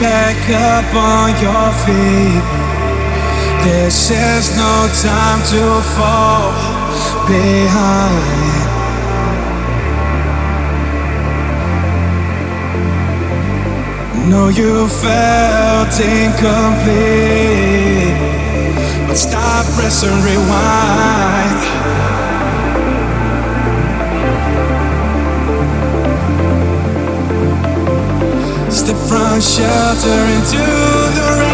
Back up on your feet. This is no time to fall behind. Know you felt incomplete, but stop, press, and rewind. Step from shelter into the rain.